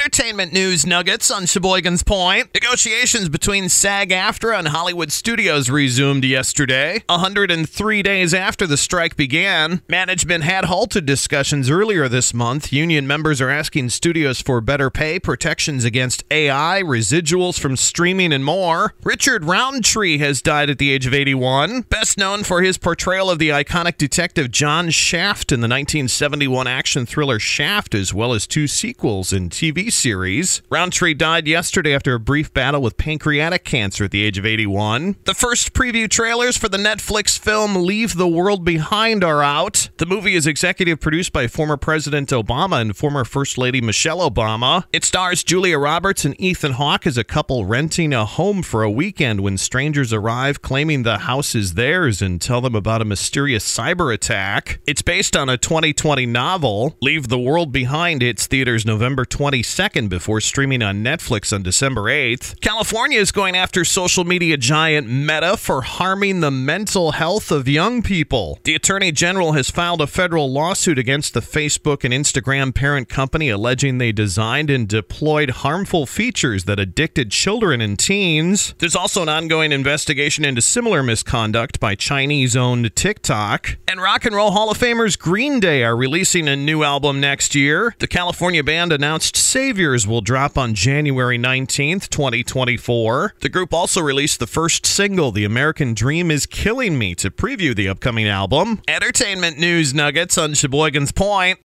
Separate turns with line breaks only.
Entertainment news nuggets on Sheboygan's Point. Negotiations between SAG AFTRA and Hollywood Studios resumed yesterday. 103 days after the strike began, management had halted discussions earlier this month. Union members are asking studios for better pay, protections against AI, residuals from streaming, and more. Richard Roundtree has died at the age of 81, best known for his portrayal of the iconic detective John Shaft in the 1971 action thriller Shaft, as well as two sequels and TV series. Roundtree died yesterday after a brief battle with pancreatic cancer at the age of 81. The first preview trailers for the Netflix film Leave the World Behind are out. The movie is executive produced by former President Obama and former First Lady Michelle Obama. It stars Julia Roberts and Ethan Hawke as a couple renting a home for a weekend when strangers arrive claiming the house is theirs and tell them about a mysterious cyber attack. It's based on a 2020 novel. Leave the World Behind Its theaters November 22nd before streaming on Netflix on December 8th. California is going after social media giant Meta for harming the mental health of young people. The Attorney General has filed a federal lawsuit against the Facebook and Instagram parent company alleging they designed and deployed harmful features that addicted children and teens. There's also an ongoing investigation into similar misconduct by Chinese owned TikTok. And Rock and Roll Hall of Famers Green Day are releasing a new album next year. The California band announced Saviors will drop on January 19th, 2024. The group also released the first single, The American Dream is Killing Me, to preview the upcoming album. Entertainment news nuggets on Sheboygan's Point.